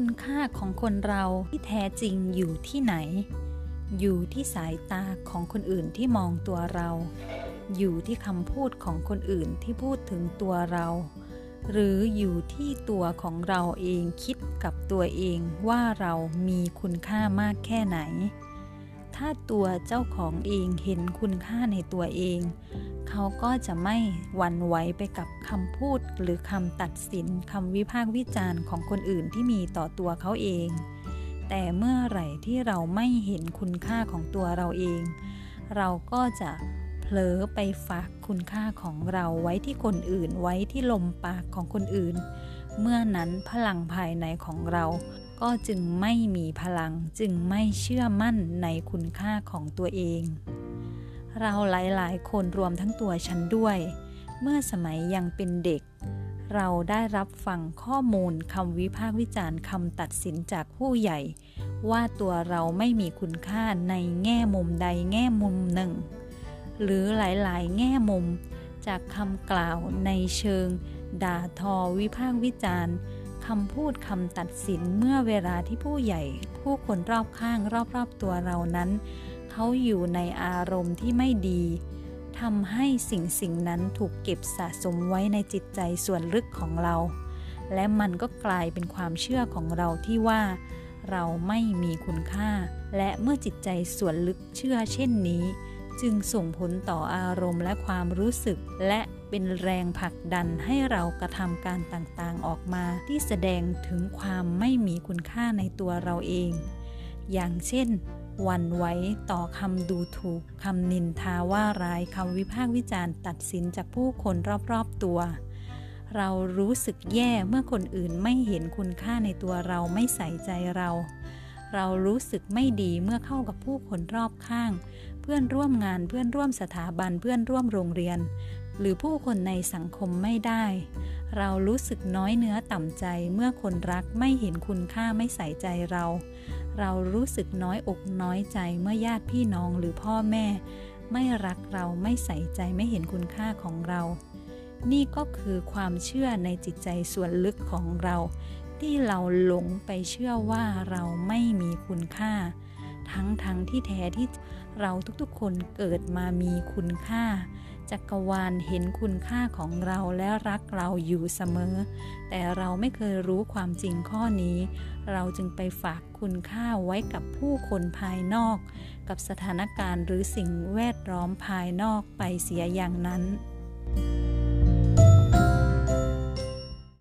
คุณค่าของคนเราที่แท้จริงอยู่ที่ไหน อยู่ที่สายตาของคนอื่นที่มองตัวเรา อยู่ที่คำพูดของคนอื่นที่พูดถึงตัวเรา หรืออยู่ที่ตัวของเราเองคิดกับตัวเองว่าเรามีคุณค่ามากแค่ไหน ถ้าตัวเจ้าของเองเห็นคุณค่าในตัวเอง เขาก็จะไม่หวั่นไหวไปกับคำพูดหรือคำตัดสินคำวิพากษ์วิจารณ์ของคนอื่นที่มีต่อตัวเขาเอง แต่เมื่อไหร่ที่เราไม่เห็นคุณค่าของตัวเราเอง เราก็จะเผลอไปฝากคุณค่าของเราไว้ที่คนอื่นไว้ที่ลมปากของคนอื่น เมื่อนั้นพลังภายในของเรา ก็จึงไม่มีพลังจึงไม่เชื่อมั่นในคุณค่าของตัวเอง เราหลายๆ คนรวมทั้งตัวฉันด้วย เมื่อสมัยยังเป็นเด็ก เราได้รับฟังข้อมูลคำวิพากษ์วิจารณ์คำตัดสินจากผู้ใหญ่ ว่าตัวเราไม่มีคุณค่าในแง่มุมใดแง่มุมหนึ่ง หรือหลายๆ แง่มุม จากคำกล่าวในเชิง ด่าทอวิพากษ์วิจารณ์ คำพูดคำตัดสินเมื่อเวลาที่ผู้ใหญ่ ผู้คนรอบข้างรอบๆตัวเรานั้น เขาอยู่ในอารมณ์ที่ไม่ดีทำให้สิ่งสิ่งนั้นถูกเก็บสะสมไว้ในจิตใจส่วนลึกของเรา และมันก็กลายเป็นความเชื่อของเราที่ว่า เราไม่มีคุณค่า และเมื่อจิตใจส่วนลึกเชื่อเช่นนี้ จึงส่งผลต่ออารมณ์และความรู้สึก และ เป็นแรงผลักดันให้เรากระทำการต่างๆออกมา ที่แสดงถึงความไม่มีคุณค่าในตัวเราเอง อย่างเช่นหวันไหวต่อคำดูถูกคำนินทาว่าร้ายคำวิพากษ์วิจารณ์ตัดสินจากผู้คนรอบๆตัว เรารู้สึกแย่เมื่อคนอื่นไม่เห็นคุณค่าในตัวเราไม่ใส่ใจเรา เรารู้สึกไม่ดีเมื่อเข้ากับผู้คนรอบข้าง เพื่อนร่วมงานเพื่อนร่วมสถาบันเพื่อนร่วมโรงเรียน หรือผู้คนในสังคมไม่ได้ เรารู้สึกน้อยเนื้อต่ำใจเมื่อคนรักไม่เห็นคุณค่าไม่ใส่ใจเรา เรารู้สึกน้อยอกน้อยใจเมื่อญาติพี่น้องหรือพ่อแม่ ไม่รักเราไม่ใส่ใจไม่เห็นคุณค่าของเรา นี่ก็คือความเชื่อในจิตใจส่วนลึกของเรา ที่เราหลงไปเชื่อว่าเราไม่มีคุณค่า ทั้งทั้งที่แท้ที่เราทุกๆคนเกิดมามีคุณค่า จักรวาลเห็นคุณค่าของเราและรักเราอยู่เสมอ แต่เราไม่เคยรู้ความจริงข้อนี้ เราจึงไปฝากคุณค่าไว้กับผู้คนภายนอก กับสถานการณ์หรือสิ่งแวดล้อมภายนอกไปเสียอย่างนั้น thank you